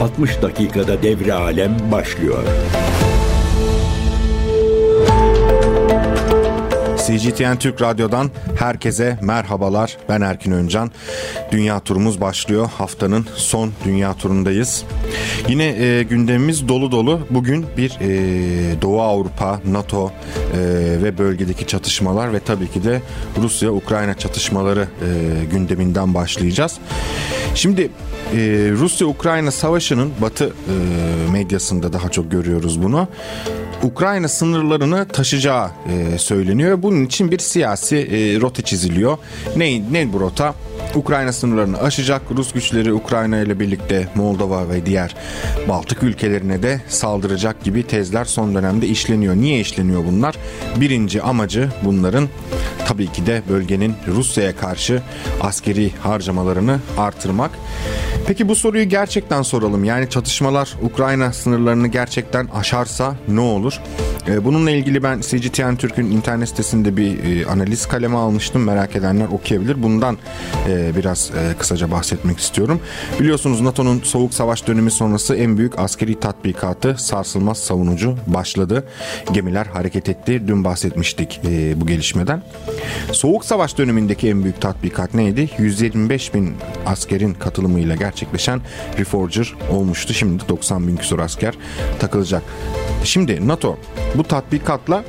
60 dakikada devre alem başlıyor. CGTN Türk Radyo'dan herkese merhabalar. Ben Erkin Öncan. Dünya turumuz başlıyor. Haftanın son dünya turundayız. Yine e, gündemimiz dolu dolu. Bugün bir e, Doğu Avrupa, NATO e, ve bölgedeki çatışmalar ve tabii ki de Rusya-Ukrayna çatışmaları e, gündeminden başlayacağız. Şimdi e, Rusya-Ukrayna savaşının Batı e, medyasında daha çok görüyoruz bunu. Ukrayna sınırlarını taşıyacağı e, söyleniyor. Bunun için bir siyasi e, rota çiziliyor. Ne, ne bu rota? Ukrayna sınırlarını aşacak. Rus güçleri Ukrayna ile birlikte Moldova ve diğer Baltık ülkelerine de saldıracak gibi tezler son dönemde işleniyor. Niye işleniyor bunlar? Birinci amacı bunların tabii ki de bölgenin Rusya'ya karşı askeri harcamalarını artırmak. Peki bu soruyu gerçekten soralım. Yani çatışmalar Ukrayna sınırlarını gerçekten aşarsa ne olur? Ee, bununla ilgili ben CGTN Türk'ün internet sitesinde bir e, analiz kaleme almıştım. Merak edenler okuyabilir. Bundan e, biraz e, kısaca bahsetmek istiyorum. Biliyorsunuz NATO'nun soğuk savaş dönemi sonrası en büyük askeri tatbikatı sarsılmaz savunucu başladı. Gemiler hareket etti. Dün bahsetmiştik bu gelişmeden. Soğuk savaş dönemindeki en büyük tatbikat neydi? 125 bin askerin katılımıyla gerçekleşen Reforger olmuştu. Şimdi 90 bin küsur asker takılacak. Şimdi NATO bu tatbikatla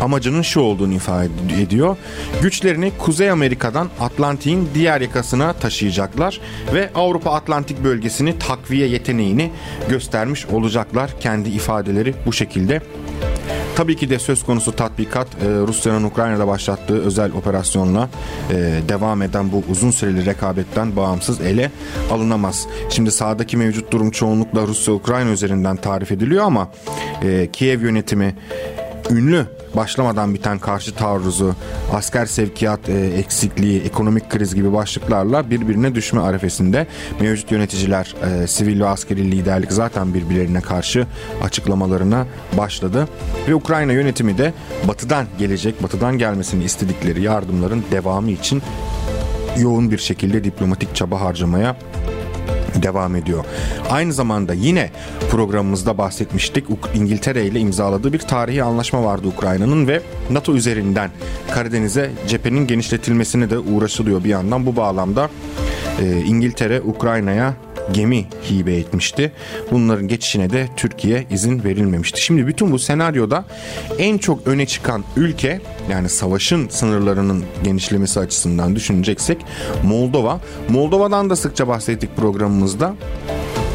amacının şu olduğunu ifade ediyor. Güçlerini Kuzey Amerika'dan Atlantik'in diğer yakasına taşıyacaklar ve Avrupa Atlantik bölgesini takviye yeteneğini göstermiş olacaklar. Kendi ifadeleri bu şekilde. Tabii ki de söz konusu tatbikat e, Rusya'nın Ukrayna'da başlattığı özel operasyonla e, devam eden bu uzun süreli rekabetten bağımsız ele alınamaz. Şimdi sahadaki mevcut durum çoğunlukla Rusya-Ukrayna üzerinden tarif ediliyor ama e, Kiev yönetimi ünlü başlamadan biten karşı taarruzu, asker sevkiyat e, eksikliği, ekonomik kriz gibi başlıklarla birbirine düşme arefesinde mevcut yöneticiler, e, sivil ve askeri liderlik zaten birbirlerine karşı açıklamalarına başladı. Ve Ukrayna yönetimi de batıdan gelecek, batıdan gelmesini istedikleri yardımların devamı için yoğun bir şekilde diplomatik çaba harcamaya devam ediyor. Aynı zamanda yine programımızda bahsetmiştik. İngiltere ile imzaladığı bir tarihi anlaşma vardı Ukrayna'nın ve NATO üzerinden Karadeniz'e cephenin genişletilmesine de uğraşılıyor bir yandan. Bu bağlamda e, İngiltere Ukrayna'ya gemi hibe etmişti. Bunların geçişine de Türkiye izin verilmemişti. Şimdi bütün bu senaryoda en çok öne çıkan ülke yani savaşın sınırlarının genişlemesi açısından düşüneceksek Moldova. Moldova'dan da sıkça bahsettik programımızda.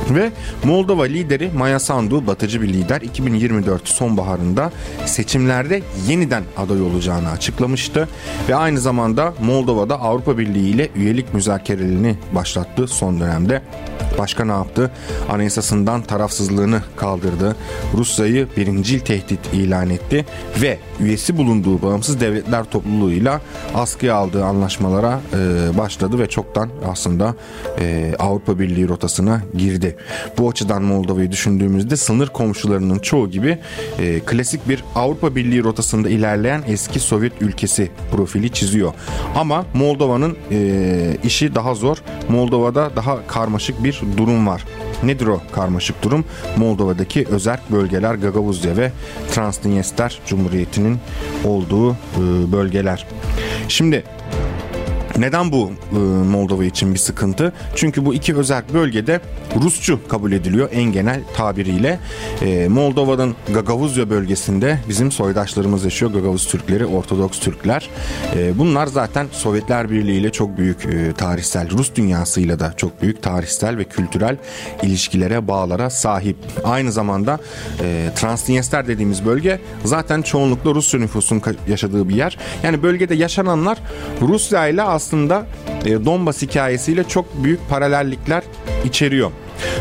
Ve Moldova lideri Maya Sandu, batıcı bir lider 2024 sonbaharında seçimlerde yeniden aday olacağını açıklamıştı. Ve aynı zamanda Moldova'da Avrupa Birliği ile üyelik müzakerelerini başlattı son dönemde. Başka ne yaptı? Anayasasından tarafsızlığını kaldırdı. Rusya'yı birincil tehdit ilan etti ve üyesi bulunduğu bağımsız devletler topluluğuyla askıya aldığı anlaşmalara e, başladı ve çoktan aslında e, Avrupa Birliği rotasına girdi. Bu açıdan Moldova'yı düşündüğümüzde sınır komşularının çoğu gibi e, klasik bir Avrupa Birliği rotasında ilerleyen eski Sovyet ülkesi profili çiziyor. Ama Moldova'nın e, işi daha zor. Moldova'da daha karmaşık bir durum var. Nedir o karmaşık durum? Moldova'daki özel bölgeler Gagavuzya ve Transnistria Cumhuriyeti'nin olduğu e, bölgeler. Şimdi neden bu e, Moldova için bir sıkıntı? Çünkü bu iki özel bölgede Rusçu kabul ediliyor en genel tabiriyle. E, Moldova'nın Gagavuzya bölgesinde bizim soydaşlarımız yaşıyor. Gagavuz Türkleri, Ortodoks Türkler. E, bunlar zaten Sovyetler Birliği ile çok büyük e, tarihsel, Rus dünyasıyla da çok büyük tarihsel ve kültürel ilişkilere, bağlara sahip. Aynı zamanda e, Transnistria dediğimiz bölge zaten çoğunlukla Rusya nüfusun yaşadığı bir yer. Yani bölgede yaşananlar Rusya ile aslında aslında e, Donbas hikayesiyle çok büyük paralellikler içeriyor.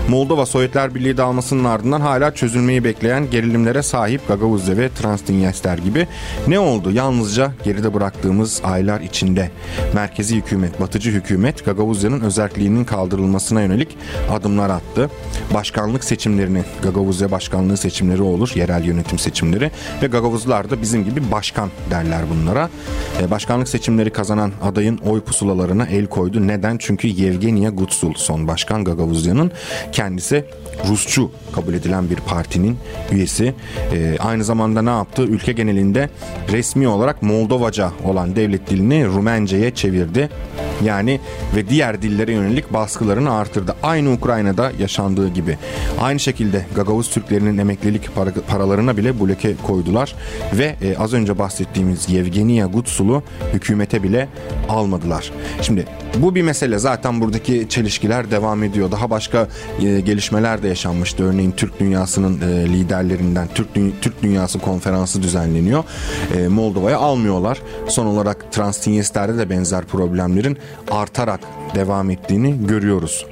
Moldova Sovyetler Birliği dağılmasının ardından hala çözülmeyi bekleyen gerilimlere sahip Gagavuzya ve Transdinyester gibi ne oldu? Yalnızca geride bıraktığımız aylar içinde merkezi hükümet, batıcı hükümet Gagavuzya'nın özelliğinin kaldırılmasına yönelik adımlar attı. Başkanlık seçimlerini, Gagavuzya başkanlığı seçimleri olur, yerel yönetim seçimleri ve Gagavuzlar da bizim gibi başkan derler bunlara. E, başkanlık seçimleri kazanan adayın oy pusulalarına el koydu. Neden? Çünkü Yevgenia Gutsul son başkan Gagavuzya'nın kendisi Rusçu kabul edilen bir partinin üyesi. E, aynı zamanda ne yaptı? Ülke genelinde resmi olarak Moldovaca olan devlet dilini Rumence'ye çevirdi. Yani ve diğer dillere yönelik baskılarını artırdı. Aynı Ukrayna'da yaşandığı gibi. Aynı şekilde Gagavuz Türklerinin emeklilik para, paralarına bile bloke koydular ve e, az önce bahsettiğimiz Yevgenia Gutsul'u hükümete bile almadılar. Şimdi bu bir mesele zaten buradaki çelişkiler devam ediyor. Daha başka e, gelişmeler de yaşanmıştı. Örneğin Türk dünyasının e, liderlerinden Türk Türk Dünyası konferansı düzenleniyor. E, Moldova'ya almıyorlar. Son olarak Transdinyester'de de benzer problemlerin artarak devam ettiğini görüyoruz.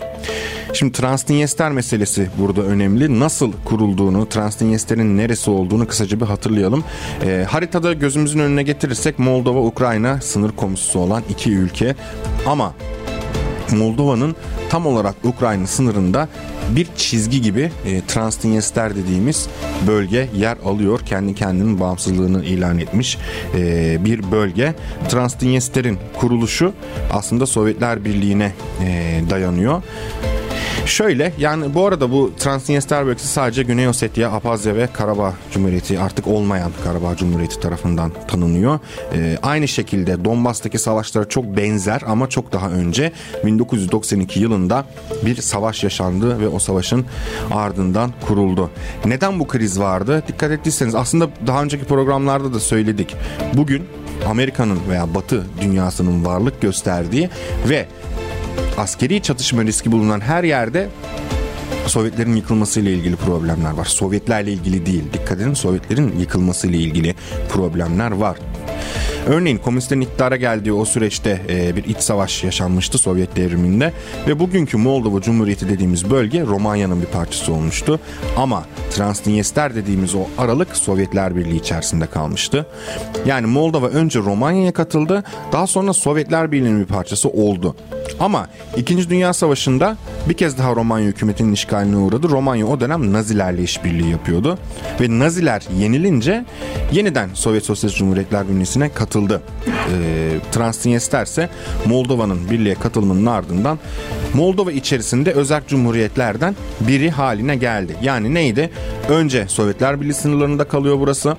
Şimdi Transdinyester meselesi burada önemli. Nasıl kurulduğunu, Transdinyester'in neresi olduğunu kısaca bir hatırlayalım. E, haritada gözümüzün önüne getirirsek Moldova, Ukrayna sınır komşusu olan iki ülke. Ama Moldova'nın tam olarak Ukrayna sınırında bir çizgi gibi e, Transdinyester dediğimiz bölge yer alıyor. Kendi kendinin bağımsızlığını ilan etmiş e, bir bölge. Transdinyester'in kuruluşu aslında Sovyetler Birliği'ne e, dayanıyor. Şöyle yani bu arada bu Transnistria bölgesi sadece Güney Ossetya, Abhazya ve Karabağ Cumhuriyeti artık olmayan Karabağ Cumhuriyeti tarafından tanınıyor. Ee, aynı şekilde Donbas'taki savaşlara çok benzer ama çok daha önce 1992 yılında bir savaş yaşandı ve o savaşın ardından kuruldu. Neden bu kriz vardı? Dikkat ettiyseniz aslında daha önceki programlarda da söyledik. Bugün Amerika'nın veya Batı dünyasının varlık gösterdiği ve askeri çatışma riski bulunan her yerde Sovyetlerin yıkılmasıyla ilgili problemler var. Sovyetlerle ilgili değil. Dikkat edin Sovyetlerin yıkılmasıyla ilgili problemler var. Örneğin komünistlerin iktidara geldiği o süreçte e, bir iç savaş yaşanmıştı Sovyet devriminde ve bugünkü Moldova Cumhuriyeti dediğimiz bölge Romanya'nın bir parçası olmuştu. Ama Transnistria dediğimiz o aralık Sovyetler Birliği içerisinde kalmıştı. Yani Moldova önce Romanya'ya katıldı, daha sonra Sovyetler Birliği'nin bir parçası oldu. Ama 2. Dünya Savaşı'nda bir kez daha Romanya hükümetinin işgaline uğradı. Romanya o dönem Nazilerle işbirliği yapıyordu. Ve Naziler yenilince yeniden Sovyet Sosyalist Cumhuriyetler Birliği'ne katıldı. E, Transnistria ise Moldova'nın birliğe katılımının ardından Moldova içerisinde özerk cumhuriyetlerden biri haline geldi. Yani neydi? Önce Sovyetler Birliği sınırlarında kalıyor burası.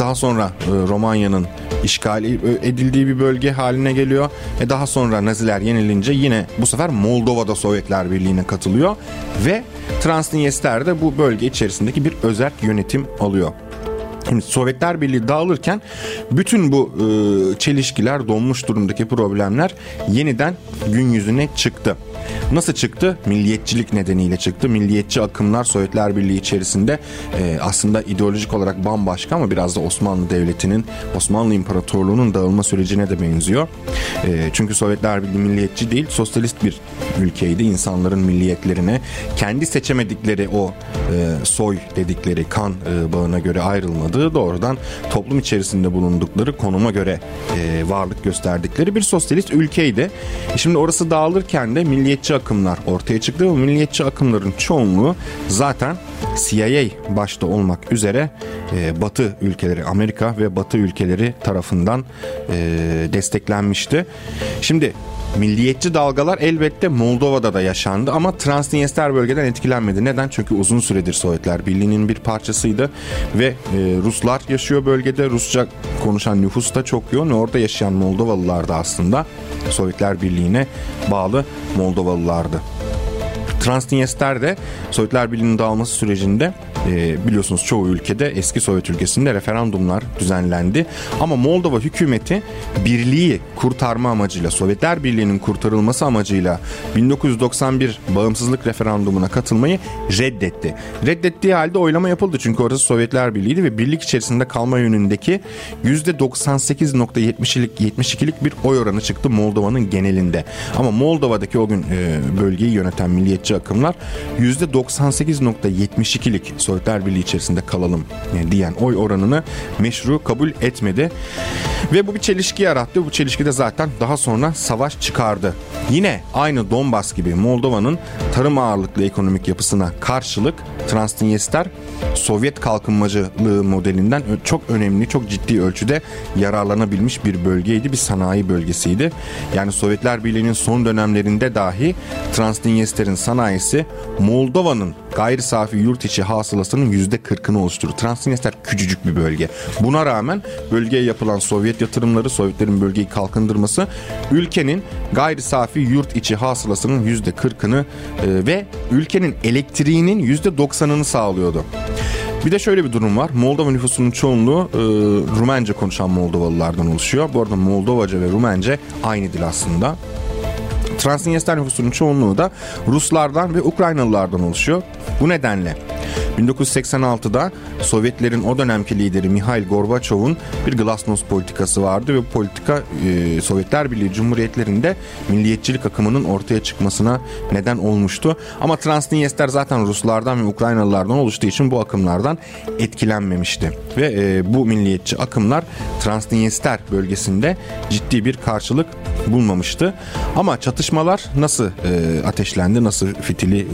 Daha sonra e, Romanya'nın işgal edildiği bir bölge haline geliyor. E daha sonra Naziler yenilince yine bu sefer Moldova'da Sovyetler Birliği'ne katılıyor ve Transnistria de bu bölge içerisindeki bir özel yönetim alıyor. Şimdi Sovyetler Birliği dağılırken bütün bu e, çelişkiler, donmuş durumdaki problemler yeniden gün yüzüne çıktı. Nasıl çıktı? Milliyetçilik nedeniyle çıktı. Milliyetçi akımlar Sovyetler Birliği içerisinde e, aslında ideolojik olarak bambaşka ama biraz da Osmanlı Devleti'nin, Osmanlı İmparatorluğu'nun dağılma sürecine de benziyor. E, çünkü Sovyetler Birliği milliyetçi değil, sosyalist bir ülkeydi. İnsanların milliyetlerine kendi seçemedikleri o e, soy dedikleri kan e, bağına göre ayrılmadığı doğrudan toplum içerisinde bulundukları konuma göre e, varlık gösterdikleri bir sosyalist ülkeydi. E, şimdi orası dağılırken de milliyetçi akımlar ortaya çıktı. Bu milliyetçi akımların çoğunluğu zaten CIA başta olmak üzere e, Batı ülkeleri, Amerika ve Batı ülkeleri tarafından e, desteklenmişti. Şimdi Milliyetçi dalgalar elbette Moldova'da da yaşandı ama Transnistria bölgeden etkilenmedi. Neden? Çünkü uzun süredir Sovyetler Birliği'nin bir parçasıydı ve e, Ruslar yaşıyor bölgede. Rusça konuşan nüfus da çok yoğun. Orada yaşayan Moldovalılar da aslında Sovyetler Birliği'ne bağlı Moldovalılardı. Transnistria de Sovyetler Birliği'nin dağılması sürecinde e, biliyorsunuz çoğu ülkede eski Sovyet ülkesinde referandumlar düzenlendi. Ama Moldova hükümeti birliği kurtarma amacıyla Sovyetler Birliği'nin kurtarılması amacıyla 1991 bağımsızlık referandumuna katılmayı reddetti. Reddettiği halde oylama yapıldı çünkü orası Sovyetler Birliği'ydi ve birlik içerisinde kalma yönündeki %98.72'lik 72'lik bir oy oranı çıktı Moldova'nın genelinde. Ama Moldova'daki o gün e, bölgeyi yöneten milliyetçi akımlar %98.72'lik Sovyetler Birliği içerisinde kalalım diyen oy oranını meşru kabul etmedi. Ve bu bir çelişki yarattı. Bu çelişki de zaten daha sonra savaş çıkardı. Yine aynı Donbas gibi Moldova'nın tarım ağırlıklı ekonomik yapısına karşılık Transnistria Sovyet kalkınmacılığı modelinden çok önemli, çok ciddi ölçüde yararlanabilmiş bir bölgeydi, bir sanayi bölgesiydi. Yani Sovyetler Birliği'nin son dönemlerinde dahi Transnistria'nın sanayisi Moldova'nın gayri safi yurt içi hasılasının %40'ını oluşturur. Transnistria küçücük bir bölge. Buna rağmen bölgeye yapılan Sovyet yatırımları, Sovyetlerin bölgeyi kalkındırması ülkenin gayri safi yurt içi hasılasının %40'ını e, ve ülkenin elektriğinin %90'ını sağlıyordu. Bir de şöyle bir durum var. Moldova nüfusunun çoğunluğu e, Rumence konuşan Moldovalılardan oluşuyor. Bu arada Moldovaca ve Rumence aynı dil aslında. Transnistria nüfusunun çoğunluğu da Ruslardan ve Ukraynalılardan oluşuyor. Bu nedenle 1986'da Sovyetlerin o dönemki lideri Mihail Gorbaçov'un bir glasnost politikası vardı ve bu politika e, Sovyetler Birliği Cumhuriyetlerinde milliyetçilik akımının ortaya çıkmasına neden olmuştu. Ama Transnistria zaten Ruslardan ve Ukraynalılardan oluştuğu için bu akımlardan etkilenmemişti. Ve e, bu milliyetçi akımlar Transnistria bölgesinde ciddi bir karşılık bulmamıştı. Ama çatışmalar nasıl e, ateşlendi, nasıl fitili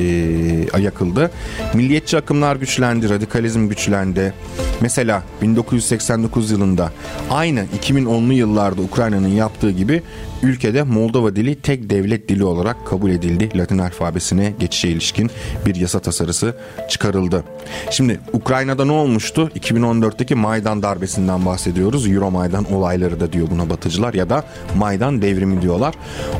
e, yakıldı? Milliyetçi akımlar güçlendi, radikalizm güçlendi. Mesela 1989 yılında aynı 2010'lu yıllarda Ukrayna'nın yaptığı gibi ülkede Moldova dili tek devlet dili olarak kabul edildi. Latin alfabesine geçişe ilişkin bir yasa tasarısı çıkarıldı. Şimdi Ukrayna'da ne olmuştu? 2014'teki Maydan darbesinden bahsediyoruz. Euro Maydan olayları da diyor buna batıcılar ya da Maydan devrimi diyorlar.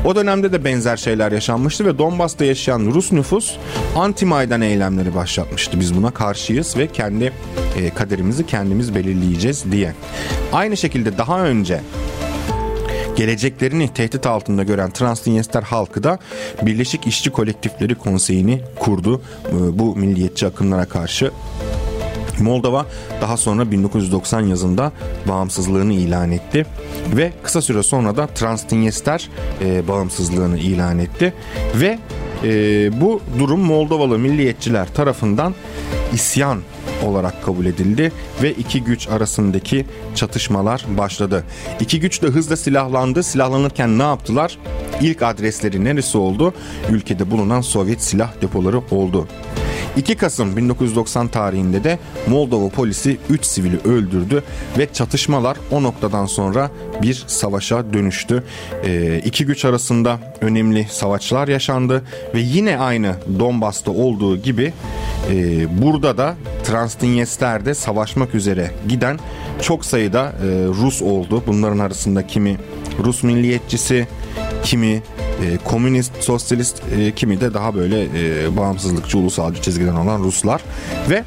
O dönemde de benzer şeyler yaşanmıştı ve Donbas'ta yaşayan Rus nüfus anti Maydan eylemleri başlatmıştı. Biz buna karşıyız ve kendi e, kaderimizi kendimiz belirleyeceğiz diye. Aynı şekilde daha önce geleceklerini tehdit altında gören Transnistria halkı da Birleşik İşçi Kolektifleri Konseyi'ni kurdu e, bu milliyetçi akımlara karşı. Moldova daha sonra 1990 yazında bağımsızlığını ilan etti ve kısa süre sonra da Transnistria e, bağımsızlığını ilan etti ve e, bu durum Moldovalı milliyetçiler tarafından isyan olarak kabul edildi ve iki güç arasındaki çatışmalar başladı. İki güç de hızla silahlandı. Silahlanırken ne yaptılar? İlk adresleri neresi oldu? Ülkede bulunan Sovyet silah depoları oldu. 2 Kasım 1990 tarihinde de Moldova polisi 3 sivili öldürdü ve çatışmalar o noktadan sonra bir savaşa dönüştü. E, iki güç arasında önemli savaşlar yaşandı ve yine aynı Donbas'ta olduğu gibi e, burada da Transnistra'da savaşmak üzere giden çok sayıda e, Rus oldu. Bunların arasında kimi Rus milliyetçisi, kimi e, komünist, sosyalist, e, kimi de daha böyle e, bağımsızlıkçı, ulusalcı çizgiden olan Ruslar ve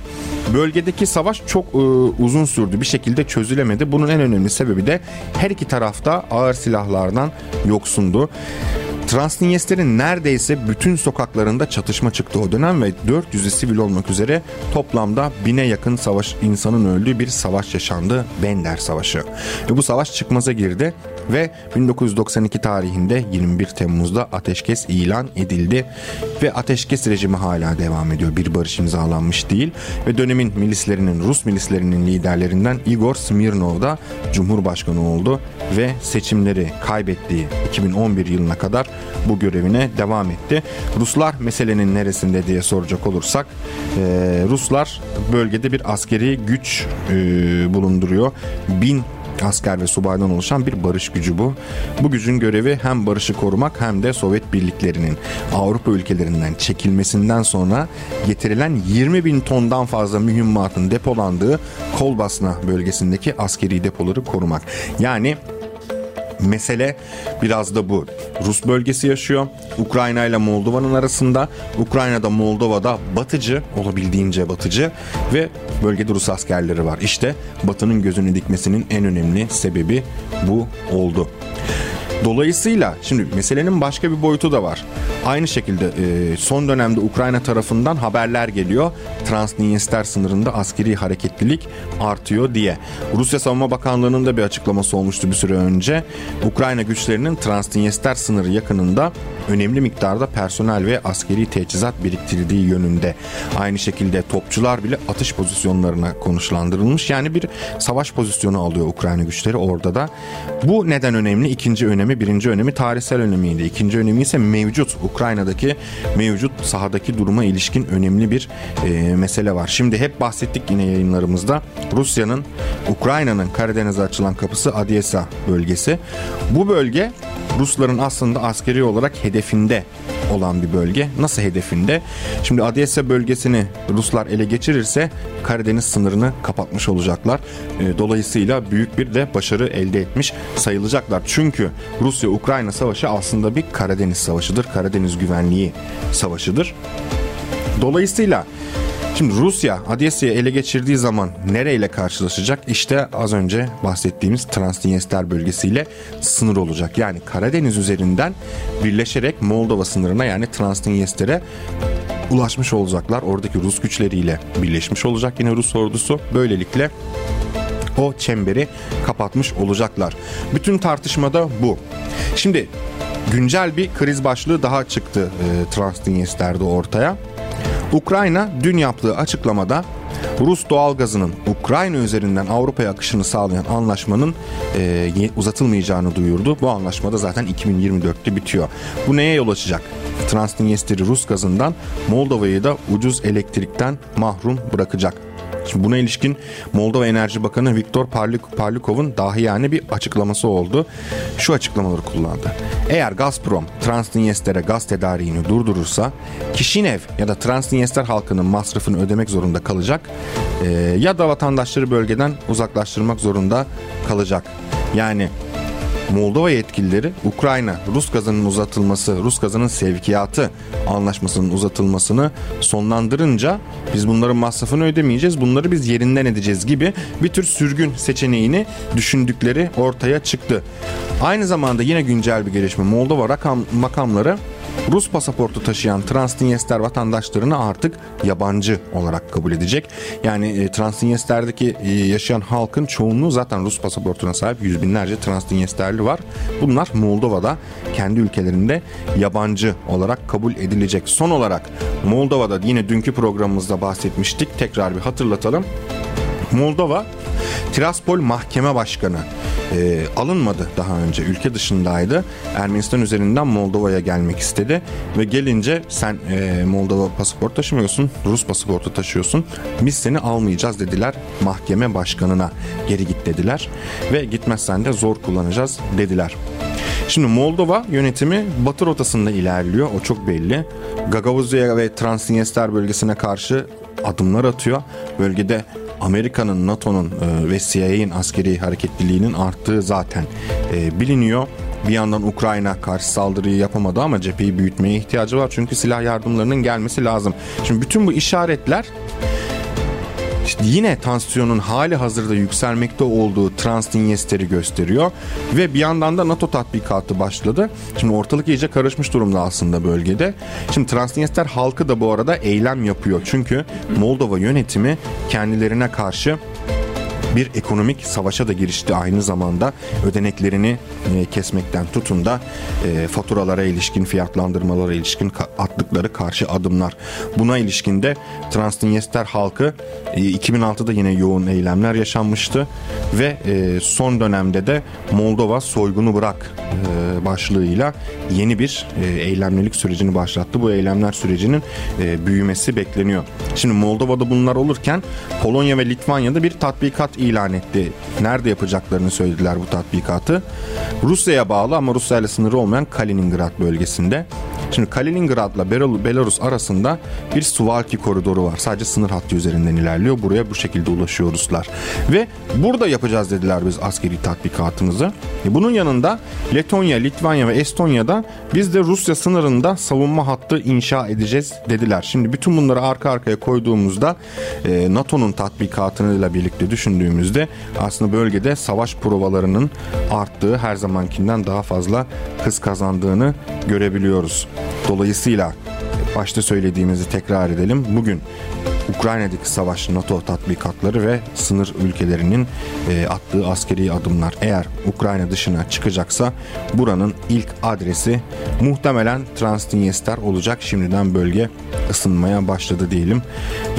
bölgedeki savaş çok e, uzun sürdü. Bir şekilde çözülemedi. Bunun en önemli sebebi de her iki tarafta ağır silahlardan yoksundu. Transnistra'nın neredeyse bütün sokaklarında çatışma çıktı o dönem ve 400'ü sivil olmak üzere toplamda bine yakın savaş insanın öldüğü bir savaş yaşandı. Bender Savaşı. Ve bu savaş çıkmaza girdi ve 1992 tarihinde 21 Temmuz'da ateşkes ilan edildi ve ateşkes rejimi hala devam ediyor. Bir barış imzalanmış değil ve dönemin milislerinin Rus milislerinin liderlerinden Igor Smirnov da Cumhurbaşkanı oldu ve seçimleri kaybettiği 2011 yılına kadar bu görevine devam etti. Ruslar meselenin neresinde diye soracak olursak Ruslar bölgede bir askeri güç bulunduruyor. Bin asker ve subaydan oluşan bir barış gücü bu. Bu gücün görevi hem barışı korumak hem de Sovyet birliklerinin Avrupa ülkelerinden çekilmesinden sonra getirilen 20 bin tondan fazla mühimmatın depolandığı Kolbasna bölgesindeki askeri depoları korumak. Yani Mesele biraz da bu. Rus bölgesi yaşıyor. Ukrayna ile Moldova'nın arasında. Ukrayna'da Moldova'da batıcı olabildiğince batıcı ve bölgede Rus askerleri var. İşte Batı'nın gözünü dikmesinin en önemli sebebi bu oldu. Dolayısıyla şimdi meselenin başka bir boyutu da var. Aynı şekilde e, son dönemde Ukrayna tarafından haberler geliyor. Transnistria sınırında askeri hareketlilik artıyor diye. Rusya Savunma Bakanlığı'nın da bir açıklaması olmuştu bir süre önce. Ukrayna güçlerinin Transnistria sınırı yakınında önemli miktarda personel ve askeri teçhizat biriktirdiği yönünde. Aynı şekilde topçular bile atış pozisyonlarına konuşlandırılmış. Yani bir savaş pozisyonu alıyor Ukrayna güçleri orada da. Bu neden önemli? İkinci önemi önemi. Birinci önemi tarihsel önemiydi. İkinci önemi ise mevcut Ukrayna'daki mevcut sahadaki duruma ilişkin önemli bir e, mesele var. Şimdi hep bahsettik yine yayınlarımızda Rusya'nın Ukrayna'nın Karadeniz'e açılan kapısı Odessa bölgesi. Bu bölge Rusların aslında askeri olarak hedefinde olan bir bölge. Nasıl hedefinde? Şimdi Odessa bölgesini Ruslar ele geçirirse Karadeniz sınırını kapatmış olacaklar. E, dolayısıyla büyük bir de başarı elde etmiş sayılacaklar. Çünkü Rusya-Ukrayna savaşı aslında bir Karadeniz savaşıdır. Karadeniz güvenliği savaşıdır. Dolayısıyla Şimdi Rusya Odessa'yı ele geçirdiği zaman nereyle karşılaşacak? İşte az önce bahsettiğimiz Transnistria bölgesiyle sınır olacak. Yani Karadeniz üzerinden birleşerek Moldova sınırına yani Transnistria'ya ulaşmış olacaklar. Oradaki Rus güçleriyle birleşmiş olacak yine Rus ordusu. Böylelikle o çemberi kapatmış olacaklar. Bütün tartışmada bu. Şimdi güncel bir kriz başlığı daha çıktı e, Transnistria'da ortaya. Ukrayna dün yaptığı açıklamada Rus doğalgazının Ukrayna üzerinden Avrupa'ya akışını sağlayan anlaşmanın e, uzatılmayacağını duyurdu. Bu anlaşmada zaten 2024'te bitiyor. Bu neye yol açacak? Transnistria Rus gazından Moldova'yı da ucuz elektrikten mahrum bırakacak. Şimdi buna ilişkin Moldova Enerji Bakanı Viktor Parlik Parlikov'un dahi yani bir açıklaması oldu. Şu açıklamaları kullandı. Eğer Gazprom Transnistr'e gaz tedariğini durdurursa Kişinev ya da Transnistr halkının masrafını ödemek zorunda kalacak e, ya da vatandaşları bölgeden uzaklaştırmak zorunda kalacak. Yani Moldova yetkilileri Ukrayna Rus gazının uzatılması, Rus gazının sevkiyatı anlaşmasının uzatılmasını sonlandırınca biz bunların masrafını ödemeyeceğiz. Bunları biz yerinden edeceğiz gibi bir tür sürgün seçeneğini düşündükleri ortaya çıktı. Aynı zamanda yine güncel bir gelişme Moldova rakam makamları Rus pasaportu taşıyan Transnistria vatandaşlarını artık yabancı olarak kabul edecek. Yani e, Transnistria'daki e, yaşayan halkın çoğunluğu zaten Rus pasaportuna sahip yüz binlerce Transnistria'lı var. Bunlar Moldova'da kendi ülkelerinde yabancı olarak kabul edilecek. Son olarak Moldova'da yine dünkü programımızda bahsetmiştik. Tekrar bir hatırlatalım. Moldova Tiraspol Mahkeme Başkanı e, alınmadı daha önce. Ülke dışındaydı. Ermenistan üzerinden Moldova'ya gelmek istedi ve gelince sen e, Moldova pasaport taşımıyorsun, Rus pasaportu taşıyorsun. Biz seni almayacağız dediler mahkeme başkanına. Geri git dediler ve gitmezsen de zor kullanacağız dediler. Şimdi Moldova yönetimi batı rotasında ilerliyor. O çok belli. Gagavuzya ve Transnistria bölgesine karşı adımlar atıyor. Bölgede Amerika'nın, NATO'nun e, ve CIA'nin askeri hareketliliğinin arttığı zaten e, biliniyor. Bir yandan Ukrayna karşı saldırıyı yapamadı ama cepheyi büyütmeye ihtiyacı var. Çünkü silah yardımlarının gelmesi lazım. Şimdi bütün bu işaretler işte yine tansiyonun hali hazırda yükselmekte olduğu Transnistri gösteriyor ve bir yandan da NATO tatbikatı başladı. Şimdi ortalık iyice karışmış durumda aslında bölgede. Şimdi Transnistri halkı da bu arada eylem yapıyor. Çünkü Moldova yönetimi kendilerine karşı bir ekonomik savaşa da girişti aynı zamanda ödeneklerini e, kesmekten tutun da e, faturalara ilişkin fiyatlandırmalara ilişkin attıkları karşı adımlar. Buna ilişkin de Transnistria halkı e, 2006'da yine yoğun eylemler yaşanmıştı ve e, son dönemde de Moldova soygunu bırak e, başlığıyla yeni bir e, eylemlilik sürecini başlattı. Bu eylemler sürecinin e, büyümesi bekleniyor. Şimdi Moldova'da bunlar olurken Polonya ve Litvanya'da bir tatbikat ilan etti. Nerede yapacaklarını söylediler bu tatbikatı. Rusya'ya bağlı ama Rusya ile sınırı olmayan Kaliningrad bölgesinde. Şimdi Kaliningrad'la Belarus arasında bir Suvalki koridoru var. Sadece sınır hattı üzerinden ilerliyor. Buraya bu şekilde ulaşıyor Ruslar. Ve burada yapacağız dediler biz askeri tatbikatımızı. E, bunun yanında Letonya, Litvanya ve Estonya'da biz de Rusya sınırında savunma hattı inşa edeceğiz dediler. Şimdi bütün bunları arka arkaya koyduğumuzda e, NATO'nun tatbikatıyla birlikte düşündüğümüzde aslında bölgede savaş provalarının arttığı her zamankinden daha fazla hız kazandığını görebiliyoruz. Dolayısıyla başta söylediğimizi tekrar edelim. Bugün Ukrayna'daki savaş, NATO tatbikatları ve sınır ülkelerinin e, attığı askeri adımlar eğer Ukrayna dışına çıkacaksa buranın ilk adresi muhtemelen Transnistria olacak. Şimdiden bölge ısınmaya başladı diyelim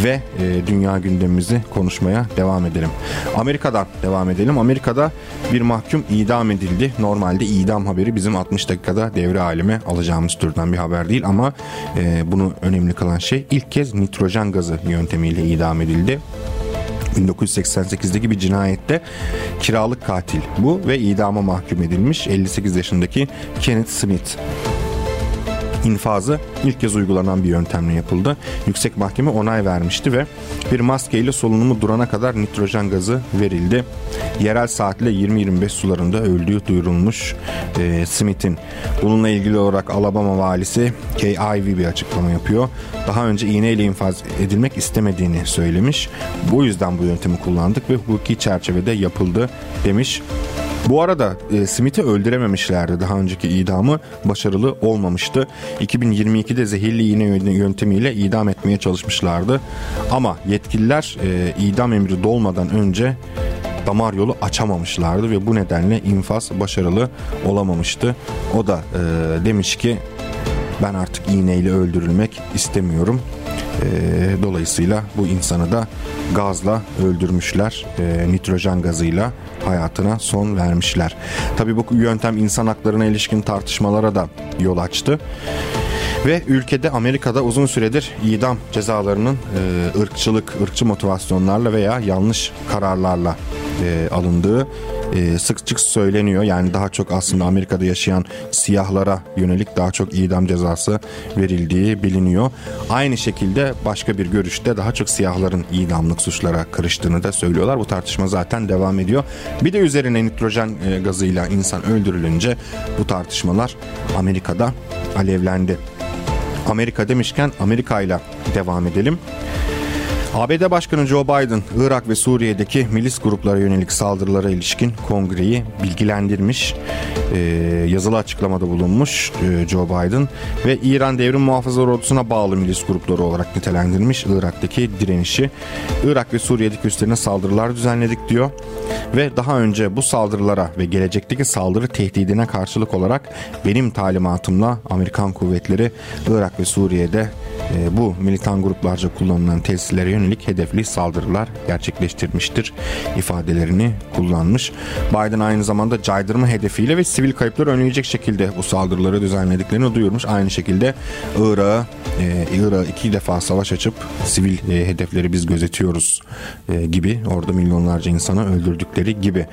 ve e, dünya gündemimizi konuşmaya devam edelim. Amerika'dan devam edelim. Amerika'da bir mahkum idam edildi. Normalde idam haberi bizim 60 dakikada devre aleme alacağımız türden bir haber değil ama e, bunu önemli kılan şey ilk kez nitrojen gazı yöntemiyle idam edildi. 1988'deki bir cinayette kiralık katil bu ve idama mahkum edilmiş 58 yaşındaki Kenneth Smith infazı ilk kez uygulanan bir yöntemle yapıldı. Yüksek Mahkeme onay vermişti ve bir maskeyle solunumu durana kadar nitrojen gazı verildi. Yerel saatle 20-25 sularında öldüğü duyurulmuş e, Smith'in. Bununla ilgili olarak Alabama valisi Kay Ivey bir açıklama yapıyor. Daha önce iğneyle infaz edilmek istemediğini söylemiş. Bu yüzden bu yöntemi kullandık ve hukuki çerçevede yapıldı demiş. Bu arada e, Smith'i öldürememişlerdi. Daha önceki idamı başarılı olmamıştı. 2022'de zehirli iğne yöntemiyle idam etmeye çalışmışlardı. Ama yetkililer e, idam emri dolmadan önce damar yolu açamamışlardı ve bu nedenle infaz başarılı olamamıştı. O da e, demiş ki ben artık iğneyle öldürülmek istemiyorum. E, dolayısıyla bu insanı da gazla öldürmüşler. E, nitrojen gazıyla hayatına son vermişler. Tabi bu yöntem insan haklarına ilişkin tartışmalara da yol açtı. Ve ülkede Amerika'da uzun süredir idam cezalarının e, ırkçılık, ırkçı motivasyonlarla veya yanlış kararlarla e, alındığı e, sık sık söyleniyor. Yani daha çok aslında Amerika'da yaşayan siyahlara yönelik daha çok idam cezası verildiği biliniyor. Aynı şekilde başka bir görüşte daha çok siyahların idamlık suçlara karıştığını da söylüyorlar. Bu tartışma zaten devam ediyor. Bir de üzerine nitrojen e, gazıyla insan öldürülünce bu tartışmalar Amerika'da alevlendi. Amerika demişken Amerika ile devam edelim. ABD Başkanı Joe Biden, Irak ve Suriye'deki milis gruplara yönelik saldırılara ilişkin kongreyi bilgilendirmiş. E, yazılı açıklamada bulunmuş e, Joe Biden ve İran Devrim Muhafızları Ordusu'na bağlı milis grupları olarak nitelendirmiş Irak'taki direnişi. Irak ve Suriye'deki üstlerine saldırılar düzenledik diyor ve daha önce bu saldırılara ve gelecekteki saldırı tehdidine karşılık olarak benim talimatımla Amerikan kuvvetleri Irak ve Suriye'de bu militan gruplarca kullanılan tesislere yönelik hedefli saldırılar gerçekleştirmiştir ifadelerini kullanmış. Biden aynı zamanda caydırma hedefiyle ve sivil kayıpları önleyecek şekilde bu saldırıları düzenlediklerini duyurmuş. Aynı şekilde Irak'a e, Irak'a iki defa savaş açıp sivil e, hedefleri biz gözetiyoruz e, gibi orada milyonlarca insanı öldürdükleri gibi.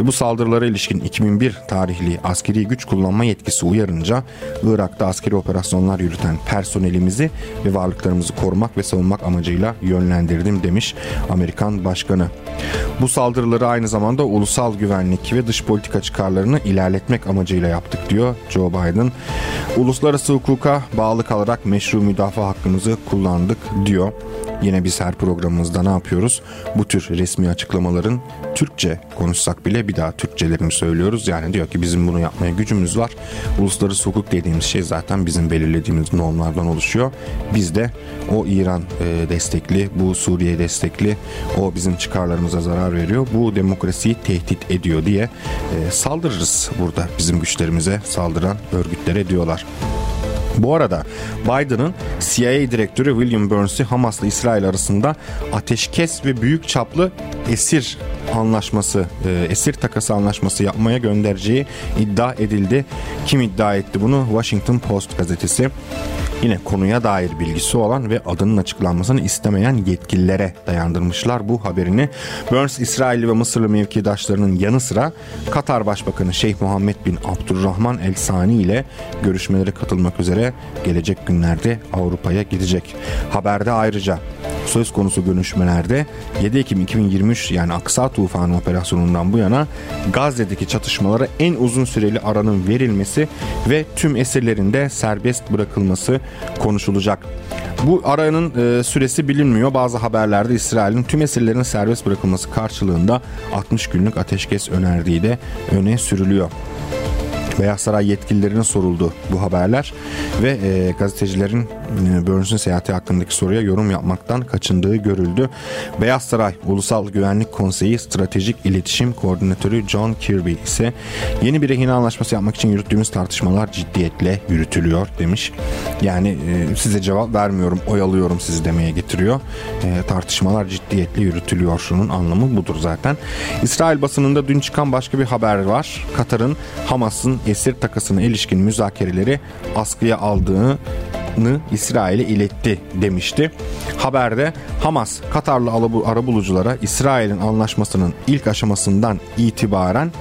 Ve bu saldırılara ilişkin 2001 tarihli askeri güç kullanma yetkisi uyarınca Irak'ta askeri operasyonlar yürüten personelimizi ve varlıklarımızı korumak ve savunmak amacıyla yönlendirdim demiş Amerikan Başkanı. Bu saldırıları aynı zamanda ulusal güvenlik ve dış politika çıkarlarını ilerletmek amacıyla yaptık diyor Joe Biden. Uluslararası hukuka bağlı kalarak meşru müdafaa hakkımızı kullandık diyor. Yine biz her programımızda ne yapıyoruz? Bu tür resmi açıklamaların Türkçe konuşsak bile bir daha Türkçelerini söylüyoruz. Yani diyor ki bizim bunu yapmaya gücümüz var. Uluslararası hukuk dediğimiz şey zaten bizim belirlediğimiz normlardan oluşuyor. Biz de o İran e, destekli, bu Suriye destekli, o bizim çıkarlarımıza zarar veriyor. Bu demokrasiyi tehdit ediyor diye e, saldırırız burada bizim güçlerimize saldıran örgütlere diyorlar. Bu arada Biden'ın CIA direktörü William Burns'i Hamas'la İsrail arasında ateşkes ve büyük çaplı esir anlaşması, e, esir takası anlaşması yapmaya göndereceği iddia edildi. Kim iddia etti bunu? Washington Post gazetesi. Yine konuya dair bilgisi olan ve adının açıklanmasını istemeyen yetkililere dayandırmışlar bu haberini. Burns, İsrail ve Mısırlı mevkidaşlarının yanı sıra Katar Başbakanı Şeyh Muhammed bin Abdurrahman El Sani ile görüşmelere katılmak üzere gelecek günlerde Avrupa'ya gidecek. Haberde ayrıca söz konusu görüşmelerde 7 Ekim 2023 yani Aksa Tufanı operasyonundan bu yana Gazze'deki çatışmalara en uzun süreli aranın verilmesi ve tüm esirlerin de serbest bırakılması konuşulacak. Bu aranın e, süresi bilinmiyor. Bazı haberlerde İsrail'in tüm esirlerin serbest bırakılması karşılığında 60 günlük ateşkes önerdiği de öne sürülüyor. Beyaz Saray yetkililerine soruldu bu haberler ve e, gazetecilerin e, Burns'un seyahati hakkındaki soruya yorum yapmaktan kaçındığı görüldü. Beyaz Saray Ulusal Güvenlik Konseyi Stratejik İletişim Koordinatörü John Kirby ise yeni bir rehin anlaşması yapmak için yürüttüğümüz tartışmalar ciddiyetle yürütülüyor demiş. Yani e, size cevap vermiyorum, oyalıyorum sizi demeye getiriyor. E, tartışmalar ciddiyetle yürütülüyor. Şunun anlamı budur zaten. İsrail basınında dün çıkan başka bir haber var. Katar'ın Hamas'ın esir takasına ilişkin müzakereleri askıya aldığını İsrail'e iletti demişti. Haberde Hamas Katarlı arabuluculara İsrail'in anlaşmasının ilk aşamasından itibaren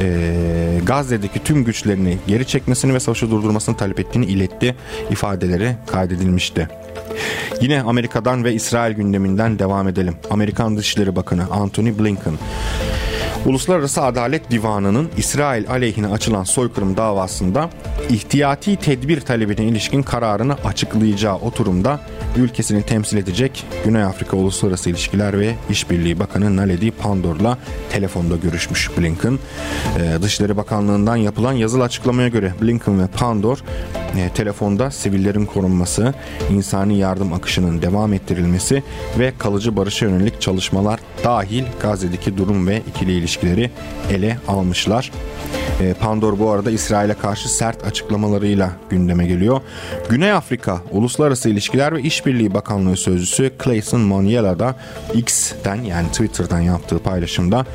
e, Gazze'deki tüm güçlerini geri çekmesini ve savaşı durdurmasını talep ettiğini iletti ifadeleri kaydedilmişti. Yine Amerika'dan ve İsrail gündeminden devam edelim. Amerikan Dışişleri Bakanı Antony Blinken Uluslararası Adalet Divanı'nın İsrail aleyhine açılan soykırım davasında ihtiyati tedbir talebine ilişkin kararını açıklayacağı oturumda ülkesini temsil edecek Güney Afrika Uluslararası İlişkiler ve İşbirliği Bakanı Naledi Pandor'la telefonda görüşmüş Blinken. Ee, Dışişleri Bakanlığı'ndan yapılan yazılı açıklamaya göre Blinken ve Pandor e, telefonda sivillerin korunması, insani yardım akışının devam ettirilmesi ve kalıcı barışa yönelik çalışmalar dahil Gazze'deki durum ve ikili ilişkileri ele almışlar. E, Pandor bu arada İsrail'e karşı sert açıklamalarıyla gündeme geliyor. Güney Afrika Uluslararası İlişkiler ve İşbirliği Bakanlığı Sözcüsü Clayson Moniela da X'ten yani Twitter'dan yaptığı paylaşımda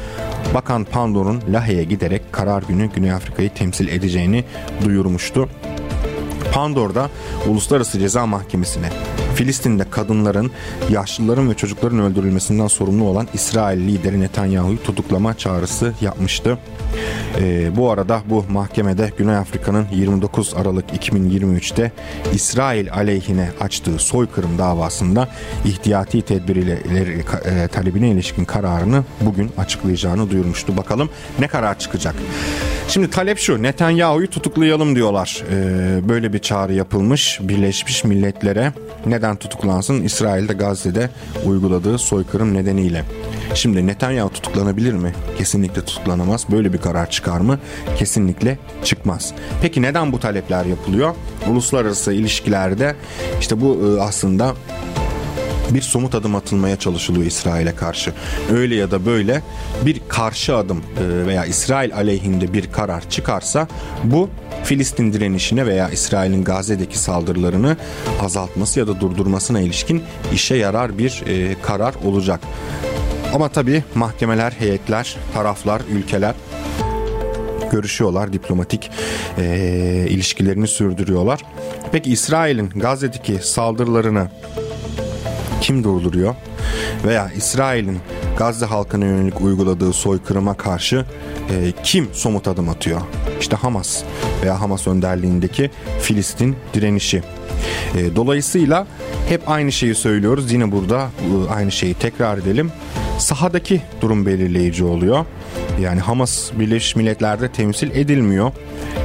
Bakan Pandor'un Lahey'e giderek karar günü Güney Afrika'yı temsil edeceğini duyurmuştu. Pandor'da Uluslararası Ceza Mahkemesi'ne Filistin'de kadınların, yaşlıların ve çocukların öldürülmesinden sorumlu olan İsrail lideri Netanyahu'yu tutuklama çağrısı yapmıştı. E, bu arada bu mahkemede Güney Afrika'nın 29 Aralık 2023'te İsrail aleyhine açtığı soykırım davasında ihtiyati tedbiriyle e, talebine ilişkin kararını bugün açıklayacağını duyurmuştu. Bakalım ne karar çıkacak. Şimdi talep şu Netanyahu'yu tutuklayalım diyorlar. E, böyle bir çağrı yapılmış Birleşmiş Milletler'e. Neden tutuklansın? İsrail'de Gazze'de uyguladığı soykırım nedeniyle. Şimdi Netanyahu tutuklanabilir mi? Kesinlikle tutuklanamaz. Böyle bir karar çıkar mı? Kesinlikle çıkmaz. Peki neden bu talepler yapılıyor? Uluslararası ilişkilerde işte bu e, aslında bir somut adım atılmaya çalışılıyor İsrail'e karşı. Öyle ya da böyle bir karşı adım e, veya İsrail aleyhinde bir karar çıkarsa bu Filistin direnişine veya İsrail'in Gazze'deki saldırılarını azaltması ya da durdurmasına ilişkin işe yarar bir e, karar olacak. Ama tabii mahkemeler, heyetler, taraflar, ülkeler görüşüyorlar, diplomatik e, ilişkilerini sürdürüyorlar. Peki İsrail'in Gazze'deki saldırılarını kim durduruyor? Veya İsrail'in Gazze halkına yönelik uyguladığı soykırıma karşı e, kim somut adım atıyor? İşte Hamas veya Hamas önderliğindeki Filistin direnişi. E, dolayısıyla hep aynı şeyi söylüyoruz. Yine burada e, aynı şeyi tekrar edelim. Sahadaki durum belirleyici oluyor. Yani Hamas Birleşmiş Milletler'de temsil edilmiyor.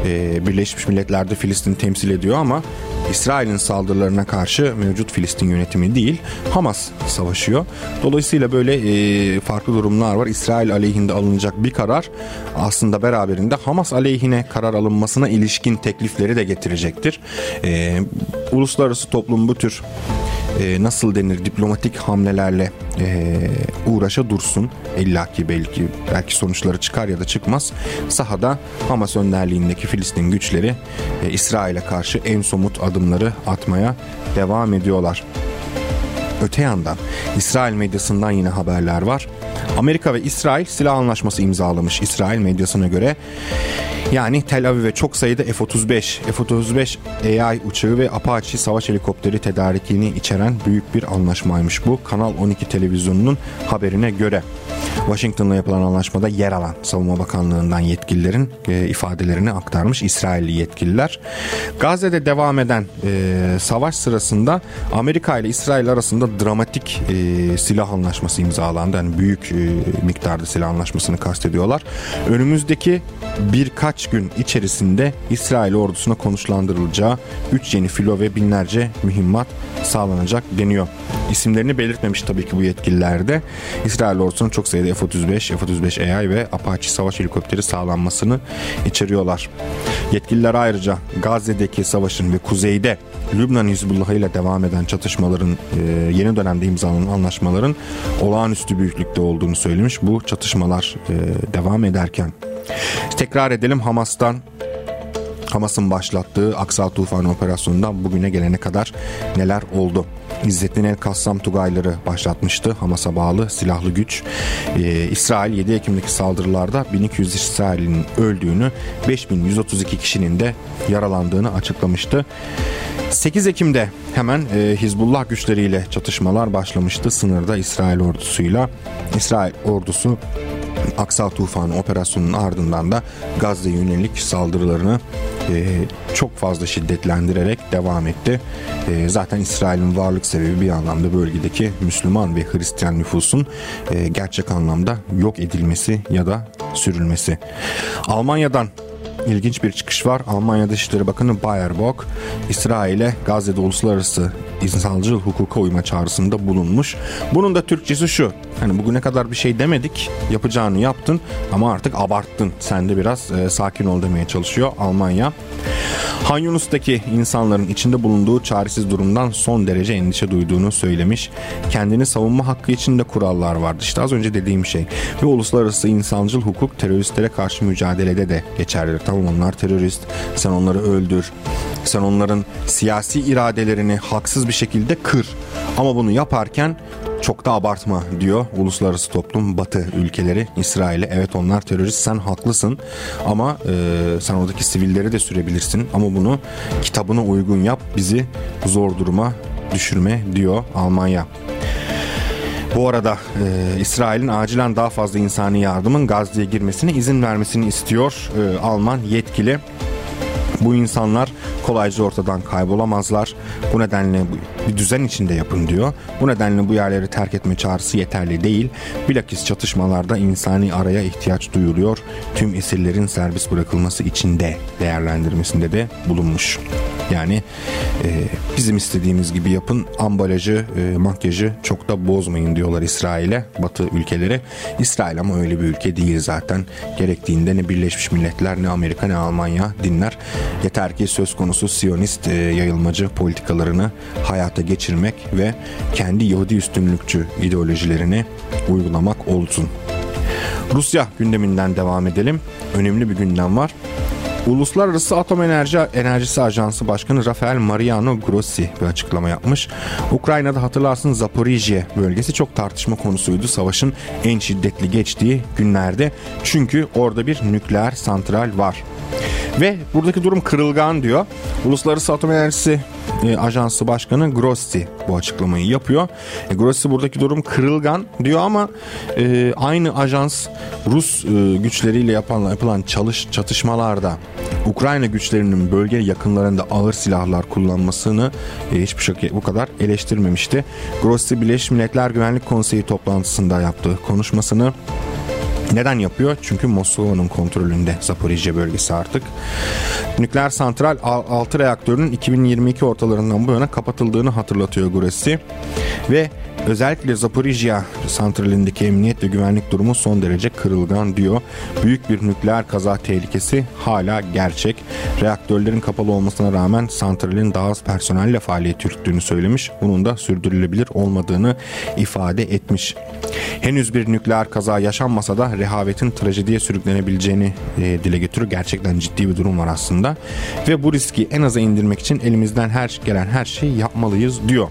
Ee, Birleşmiş Milletler'de Filistin temsil ediyor ama İsrail'in saldırılarına karşı mevcut Filistin yönetimi değil Hamas savaşıyor. Dolayısıyla böyle e, farklı durumlar var. İsrail aleyhinde alınacak bir karar aslında beraberinde Hamas aleyhine karar alınmasına ilişkin teklifleri de getirecektir. E, uluslararası toplum bu tür e, nasıl denir diplomatik hamlelerle e, uğraşa dursun. illaki belki belki sonuçları çıkar ya da çıkmaz. Sahada Hamas önderliğindeki Filistin güçleri e, İsrail'e karşı en somut adımları atmaya devam ediyorlar. Öte yandan İsrail medyasından yine haberler var. Amerika ve İsrail silah anlaşması imzalamış İsrail medyasına göre. Yani Tel Aviv'e çok sayıda F-35, F-35 AI uçağı ve Apache savaş helikopteri tedarikini içeren büyük bir anlaşmaymış bu. Kanal 12 televizyonunun haberine göre. Washington'la yapılan anlaşmada yer alan Savunma Bakanlığı'ndan yetkililerin e, ifadelerini aktarmış İsrailli yetkililer. Gazze'de devam eden e, savaş sırasında Amerika ile İsrail arasında dramatik e, silah anlaşması imzalandı. Yani büyük miktarda silah anlaşmasını kastediyorlar. Önümüzdeki birkaç gün içerisinde İsrail ordusuna konuşlandırılacağı 3 yeni filo ve binlerce mühimmat sağlanacak deniyor. İsimlerini belirtmemiş tabii ki bu yetkililer de. İsrail ordusunun çok sayıda F-35, F-35AI ve Apache savaş helikopteri sağlanmasını içeriyorlar. Yetkililer ayrıca Gazze'deki savaşın ve kuzeyde Lübnan Hizbullahı ile devam eden çatışmaların e, yeni dönemde imzalanan anlaşmaların olağanüstü büyüklükte olduğunu söylemiş. Bu çatışmalar e, devam ederken tekrar edelim Hamas'tan Hamas'ın başlattığı Aksa Tufanı operasyonundan bugüne gelene kadar neler oldu? İzzettin El Kassam Tugayları başlatmıştı Hamas'a bağlı silahlı güç. Ee, İsrail 7 Ekim'deki saldırılarda 1200 İsrail'in öldüğünü 5132 kişinin de yaralandığını açıklamıştı. 8 Ekim'de hemen e, Hizbullah güçleriyle çatışmalar başlamıştı sınırda İsrail ordusuyla. İsrail ordusu Aksa Tufanı operasyonunun ardından da Gazze yönelik saldırılarını e, çok fazla şiddetlendirerek devam etti. E, zaten İsrail'in varlık sebebi bir anlamda bölgedeki Müslüman ve Hristiyan nüfusun e, gerçek anlamda yok edilmesi ya da sürülmesi. Almanya'dan ilginç bir çıkış var. Almanya Dışişleri Bakanı Baerbock, İsrail'e Gazze'de uluslararası insancıl hukuka uyma çağrısında bulunmuş. Bunun da Türkçesi şu. Hani bugüne kadar bir şey demedik, yapacağını yaptın ama artık abarttın. Sen de biraz e, sakin ol demeye çalışıyor Almanya. Han Yunus'taki insanların içinde bulunduğu çaresiz durumdan son derece endişe duyduğunu söylemiş. Kendini savunma hakkı için de kurallar vardı. İşte az önce dediğim şey. Ve uluslararası insancıl hukuk teröristlere karşı mücadelede de geçerlidir. Tamam onlar terörist. Sen onları öldür. Sen onların siyasi iradelerini haksız bir şekilde kır. Ama bunu yaparken çok da abartma diyor uluslararası toplum batı ülkeleri İsrail'e. Evet onlar terörist sen haklısın ama e, sen oradaki sivilleri de sürebilirsin ama bunu kitabına uygun yap bizi zor duruma düşürme diyor Almanya. Bu arada e, İsrail'in acilen daha fazla insani yardımın Gazze'ye girmesine izin vermesini istiyor e, Alman yetkili. Bu insanlar kolayca ortadan kaybolamazlar. Bu nedenle bir düzen içinde yapın diyor. Bu nedenle bu yerleri terk etme çağrısı yeterli değil. Bilakis çatışmalarda insani araya ihtiyaç duyuluyor. Tüm esirlerin serbest bırakılması için de değerlendirmesinde de bulunmuş. Yani e, bizim istediğimiz gibi yapın ambalajı, e, makyajı çok da bozmayın diyorlar İsrail'e, Batı ülkeleri. İsrail ama öyle bir ülke değil zaten. Gerektiğinde ne Birleşmiş Milletler ne Amerika ne Almanya dinler. Yeter ki söz konusu Siyonist e, yayılmacı politikalarını hayata geçirmek ve kendi Yahudi üstünlükçü ideolojilerini uygulamak olsun. Rusya gündeminden devam edelim. Önemli bir gündem var. Uluslararası Atom Enerji Enerjisi Ajansı Başkanı Rafael Mariano Grossi bir açıklama yapmış. Ukrayna'da hatırlarsın Zaporijye bölgesi çok tartışma konusuydu savaşın en şiddetli geçtiği günlerde. Çünkü orada bir nükleer santral var. Ve buradaki durum kırılgan diyor. Uluslararası Atom Enerjisi e, Ajansı Başkanı Grossi bu açıklamayı yapıyor. E, Grossi buradaki durum kırılgan diyor ama e, aynı ajans Rus güçleriyle yapılan, yapılan çalış çatışmalarda Ukrayna güçlerinin bölge yakınlarında ağır silahlar kullanmasını e, hiçbir şekilde bu kadar eleştirmemişti. Grossi Birleşmiş Milletler Güvenlik Konseyi toplantısında yaptığı konuşmasını neden yapıyor? Çünkü Moskova'nın kontrolünde Zaporijye bölgesi artık. Nükleer santral 6 reaktörünün 2022 ortalarından bu yana kapatıldığını hatırlatıyor Grossi. Ve Özellikle Zaporijya santralindeki emniyet ve güvenlik durumu son derece kırılgan diyor. Büyük bir nükleer kaza tehlikesi hala gerçek. Reaktörlerin kapalı olmasına rağmen santralin daha az personelle faaliyet yürüttüğünü söylemiş. Bunun da sürdürülebilir olmadığını ifade etmiş. Henüz bir nükleer kaza yaşanmasa da rehavetin trajediye sürüklenebileceğini e, dile getiriyor. Gerçekten ciddi bir durum var aslında. Ve bu riski en aza indirmek için elimizden her gelen her şeyi yapmalıyız diyor.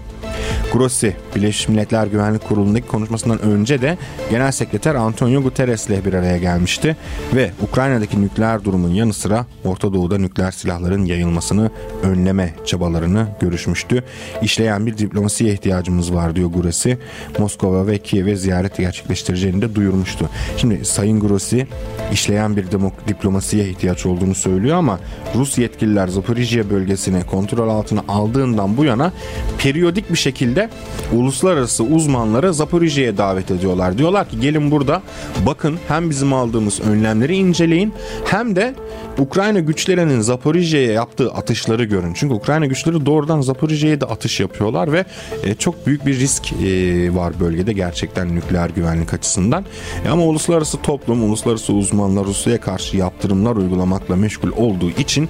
Grossi, Birleşmiş Milletler Güvenlik Kurulu'ndaki konuşmasından önce de Genel Sekreter Antonio Guterres ile bir araya gelmişti ve Ukrayna'daki nükleer durumun yanı sıra Orta Doğu'da nükleer silahların yayılmasını önleme çabalarını görüşmüştü. İşleyen bir diplomasiye ihtiyacımız var diyor Grossi. Moskova ve Kiev'e ziyaret gerçekleştireceğini de duyurmuştu. Şimdi Sayın Grossi işleyen bir diplomasiye ihtiyaç olduğunu söylüyor ama Rus yetkililer Zaporijye bölgesini kontrol altına aldığından bu yana periyodik bir şekilde uluslararası uzmanları Zaporijye'ye davet ediyorlar. Diyorlar ki gelin burada bakın hem bizim aldığımız önlemleri inceleyin hem de Ukrayna güçlerinin Zaporijye'ye yaptığı atışları görün. Çünkü Ukrayna güçleri doğrudan Zaporijye'ye de atış yapıyorlar ve e, çok büyük bir risk e, var bölgede gerçekten nükleer güvenlik açısından. E, ama uluslararası toplum, uluslararası uzmanlar Rusya'ya karşı yaptırımlar uygulamakla meşgul olduğu için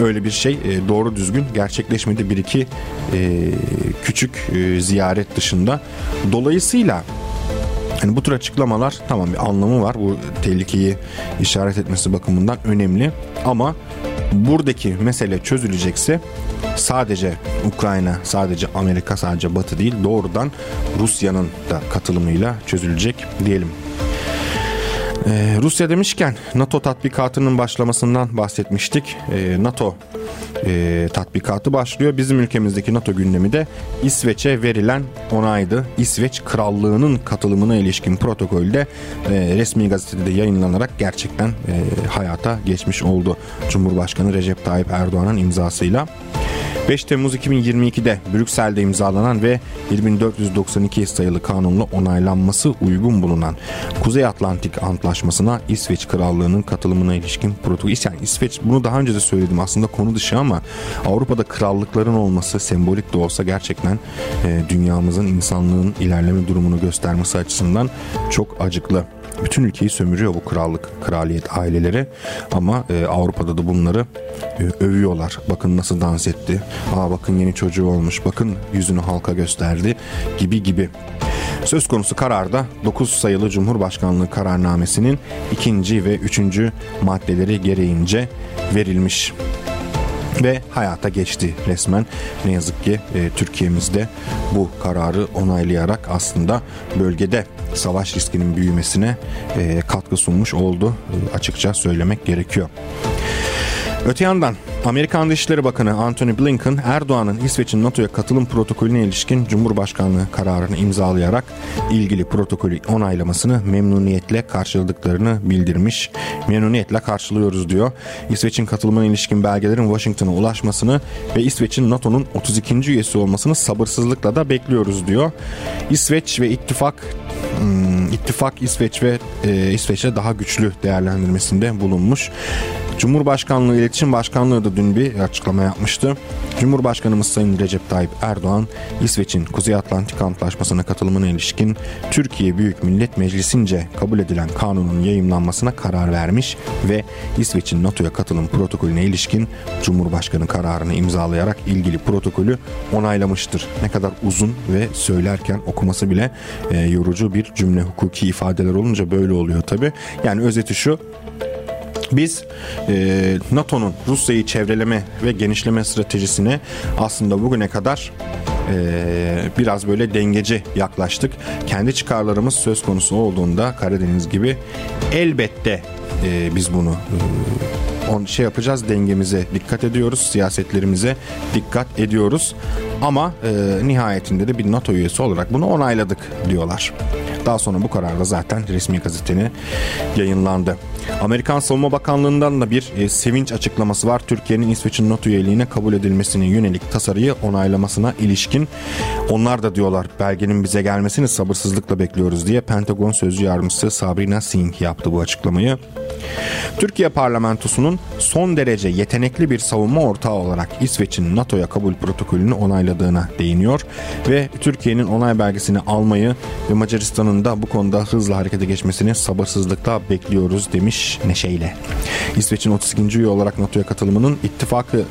öyle bir şey doğru düzgün gerçekleşmedi. Bir iki küçük e, ziyaret dışında. Dolayısıyla yani bu tür açıklamalar tamam bir anlamı var. Bu tehlikeyi işaret etmesi bakımından önemli. Ama buradaki mesele çözülecekse sadece Ukrayna, sadece Amerika, sadece Batı değil doğrudan Rusya'nın da katılımıyla çözülecek diyelim. Ee, Rusya demişken NATO tatbikatının başlamasından bahsetmiştik. Ee, NATO e, tatbikatı başlıyor. Bizim ülkemizdeki NATO gündemi de İsveç'e verilen onaydı. İsveç Krallığı'nın katılımına ilişkin protokolde e, resmi gazetede yayınlanarak gerçekten e, hayata geçmiş oldu. Cumhurbaşkanı Recep Tayyip Erdoğan'ın imzasıyla. 5 Temmuz 2022'de Brüksel'de imzalanan ve 7492 sayılı kanunla onaylanması uygun bulunan Kuzey Atlantik Antlaşması'na İsveç Krallığı'nın katılımına ilişkin protokol. Yani İsveç bunu daha önce de söyledim aslında konu dışı ama Avrupa'da krallıkların olması sembolik de olsa gerçekten e, dünyamızın insanlığın ilerleme durumunu göstermesi açısından çok acıklı. Bütün ülkeyi sömürüyor bu krallık, kraliyet aileleri ama e, Avrupa'da da bunları e, övüyorlar. Bakın nasıl dans etti. Aa bakın yeni çocuğu olmuş. Bakın yüzünü halka gösterdi gibi gibi. Söz konusu kararda 9 sayılı Cumhurbaşkanlığı kararnamesinin ikinci ve üçüncü maddeleri gereğince verilmiş ve hayata geçti resmen. Ne yazık ki e, Türkiye'mizde bu kararı onaylayarak aslında bölgede savaş riskinin büyümesine e, katkı sunmuş oldu. E, açıkça söylemek gerekiyor. Öte yandan Amerikan Dışişleri Bakanı Antony Blinken Erdoğan'ın İsveç'in NATO'ya katılım protokolüne ilişkin Cumhurbaşkanlığı kararını imzalayarak ilgili protokolü onaylamasını memnuniyetle karşıladıklarını bildirmiş. Memnuniyetle karşılıyoruz diyor. İsveç'in katılımına ilişkin belgelerin Washington'a ulaşmasını ve İsveç'in NATO'nun 32. üyesi olmasını sabırsızlıkla da bekliyoruz diyor. İsveç ve ittifak hmm, ittifak İsveç ve e, İsveç'e daha güçlü değerlendirmesinde bulunmuş. Cumhurbaşkanlığı İletişim Başkanlığı da dün bir açıklama yapmıştı. Cumhurbaşkanımız Sayın Recep Tayyip Erdoğan, İsveç'in Kuzey Atlantik Antlaşması'na katılımına ilişkin Türkiye Büyük Millet Meclisi'nce kabul edilen kanunun yayımlanmasına karar vermiş ve İsveç'in NATO'ya katılım protokolüne ilişkin Cumhurbaşkanı kararını imzalayarak ilgili protokolü onaylamıştır. Ne kadar uzun ve söylerken okuması bile e, yorucu bir cümle hukuki ifadeler olunca böyle oluyor tabi. Yani özeti şu biz e, NATO'nun Rusya'yı çevreleme ve genişleme stratejisine aslında bugüne kadar e, biraz böyle dengeci yaklaştık. Kendi çıkarlarımız söz konusu olduğunda Karadeniz gibi elbette e, biz bunu e, on şey yapacağız dengemize dikkat ediyoruz siyasetlerimize dikkat ediyoruz ama e, nihayetinde de bir NATO üyesi olarak bunu onayladık diyorlar. Daha sonra bu kararla zaten resmi gazeteni yayınlandı. Amerikan Savunma Bakanlığı'ndan da bir e, sevinç açıklaması var. Türkiye'nin İsveç'in NATO üyeliğine kabul edilmesine yönelik tasarıyı onaylamasına ilişkin. Onlar da diyorlar belgenin bize gelmesini sabırsızlıkla bekliyoruz diye Pentagon Sözcü Yardımcısı Sabrina Singh yaptı bu açıklamayı. Türkiye parlamentosunun son derece yetenekli bir savunma ortağı olarak İsveç'in NATO'ya kabul protokolünü onayladığına değiniyor ve Türkiye'nin onay belgesini almayı ve Macaristan'ın da bu konuda hızlı harekete geçmesini sabırsızlıkla bekliyoruz demiş neşeyle. İsveç'in 32. üye olarak NATO'ya katılımının ittifakı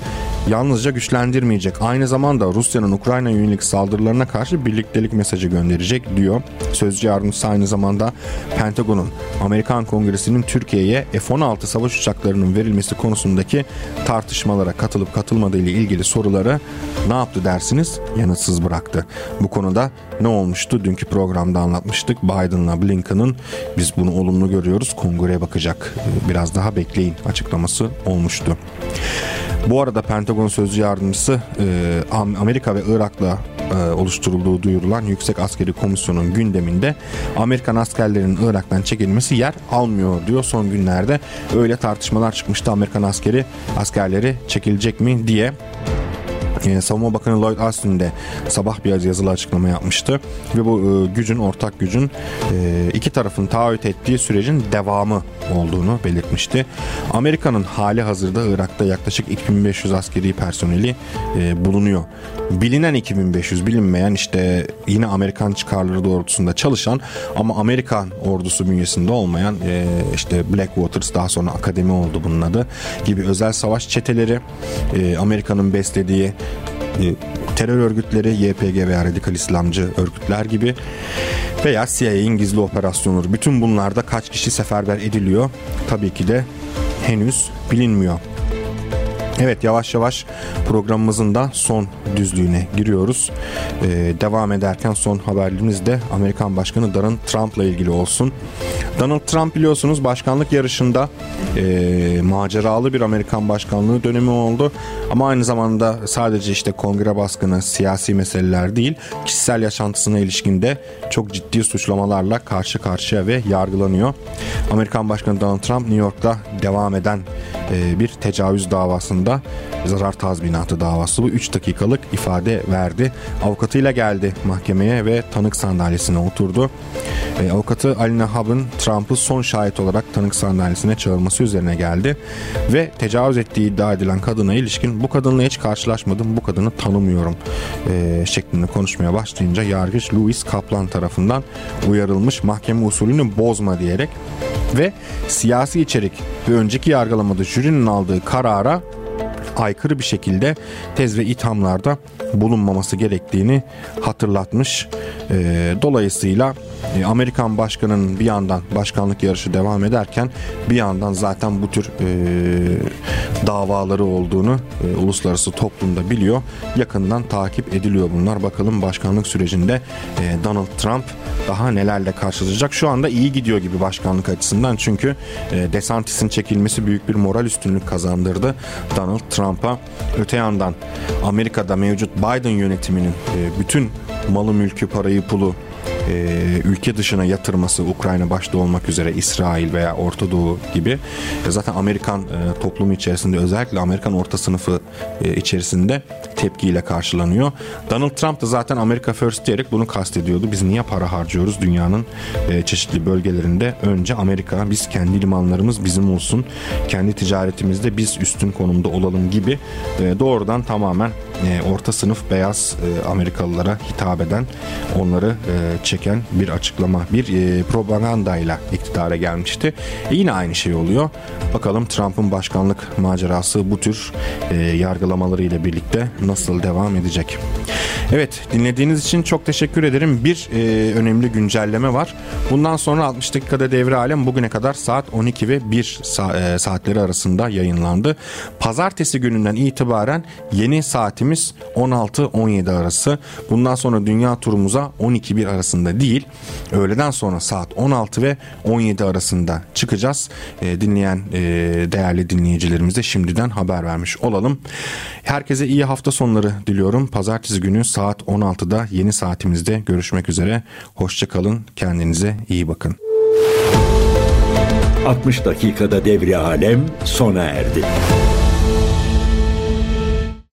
yalnızca güçlendirmeyecek. Aynı zamanda Rusya'nın Ukrayna yönelik saldırılarına karşı birliktelik mesajı gönderecek diyor. Sözcü yardımcısı aynı zamanda Pentagon'un Amerikan Kongresi'nin Türkiye'ye F-16 savaş uçaklarının verilmesi konusundaki tartışmalara katılıp katılmadığı ile ilgili soruları ne yaptı dersiniz? Yanıtsız bıraktı. Bu konuda ne olmuştu? Dünkü programda anlatmıştık. Biden'la Blinken'ın biz bunu olumlu görüyoruz. Kongreye bakacak. Biraz daha bekleyin açıklaması olmuştu. Bu arada Pentagon Sözcü Yardımcısı e, Amerika ve Irak'la e, oluşturulduğu duyurulan Yüksek Askeri Komisyon'un gündeminde Amerikan askerlerinin Irak'tan çekilmesi yer almıyor diyor. Son günlerde öyle tartışmalar çıkmıştı Amerikan askeri askerleri çekilecek mi diye e, Savunma Bakanı Lloyd Austin de sabah bir yazılı açıklama yapmıştı ve bu e, gücün ortak gücün e, iki tarafın taahhüt ettiği sürecin devamı olduğunu belirtmişti. Amerika'nın hali hazırda Irak'ta yaklaşık 2500 askeri personeli e, bulunuyor. Bilinen 2500 bilinmeyen işte yine Amerikan çıkarları doğrultusunda çalışan ama Amerikan ordusu bünyesinde olmayan e, işte Waters daha sonra akademi oldu bunun adı gibi özel savaş çeteleri e, Amerika'nın beslediği terör örgütleri, YPG veya radikal İslamcı örgütler gibi veya CIA'in gizli operasyonları. Bütün bunlarda kaç kişi seferber ediliyor? Tabii ki de henüz bilinmiyor. Evet yavaş yavaş programımızın da son düzlüğüne giriyoruz. Ee, devam ederken son haberlerimiz de Amerikan Başkanı Donald Trump'la ilgili olsun. Donald Trump biliyorsunuz başkanlık yarışında e, maceralı bir Amerikan başkanlığı dönemi oldu. Ama aynı zamanda sadece işte kongre baskını, siyasi meseleler değil, kişisel yaşantısına ilişkinde çok ciddi suçlamalarla karşı karşıya ve yargılanıyor. Amerikan Başkanı Donald Trump New York'ta devam eden e, bir tecavüz davasında zarar tazminatı davası bu 3 dakikalık ifade verdi. Avukatıyla geldi mahkemeye ve tanık sandalyesine oturdu. E, avukatı Alina Hab'ın Trump'ı son şahit olarak tanık sandalyesine çağırması üzerine geldi ve tecavüz ettiği iddia edilen kadına ilişkin bu kadınla hiç karşılaşmadım bu kadını tanımıyorum e, şeklinde konuşmaya başlayınca yargıç Louis Kaplan tarafından uyarılmış mahkeme usulünü bozma diyerek ve siyasi içerik ve önceki yargılamada jürinin aldığı karara aykırı bir şekilde tez ve ithamlarda bulunmaması gerektiğini hatırlatmış. E, dolayısıyla e, Amerikan başkanının bir yandan başkanlık yarışı devam ederken bir yandan zaten bu tür e, davaları olduğunu e, uluslararası toplumda biliyor. Yakından takip ediliyor bunlar. Bakalım başkanlık sürecinde e, Donald Trump daha nelerle karşılaşacak. Şu anda iyi gidiyor gibi başkanlık açısından çünkü e, DeSantis'in çekilmesi büyük bir moral üstünlük kazandırdı Donald Trump'a. Öte yandan Amerika'da mevcut Biden yönetiminin e, bütün malı mülkü parayı pulu e, ülke dışına yatırması Ukrayna başta olmak üzere İsrail veya Orta Doğu gibi e, zaten Amerikan e, toplumu içerisinde özellikle Amerikan orta sınıfı e, içerisinde tepkiyle karşılanıyor. Donald Trump da zaten Amerika First diyerek bunu kastediyordu. Biz niye para harcıyoruz dünyanın e, çeşitli bölgelerinde? Önce Amerika, biz kendi limanlarımız bizim olsun, kendi ticaretimizde biz üstün konumda olalım gibi e, doğrudan tamamen e, orta sınıf beyaz e, Amerikalılara hitap eden, onları e, çeken bir açıklama, bir e, propagandayla iktidara gelmişti. E, yine aynı şey oluyor. Bakalım Trump'ın başkanlık macerası bu tür e, yargılamaları ile birlikte nasıl devam edecek? Evet dinlediğiniz için çok teşekkür ederim. Bir e, önemli güncelleme var. Bundan sonra 60 dakikada devre alem bugüne kadar saat 12 ve 1 sa- e, saatleri arasında yayınlandı. Pazartesi gününden itibaren yeni saatimiz 16-17 arası. Bundan sonra dünya turumuza 12-1 arasında değil öğleden sonra saat 16 ve 17 arasında çıkacağız. E, dinleyen e, değerli dinleyicilerimize şimdiden haber vermiş olalım. Herkese iyi hafta sonları diliyorum. Pazartesi günü saat 16'da yeni saatimizde görüşmek üzere. Hoşçakalın, kendinize iyi bakın. 60 dakikada devri alem sona erdi.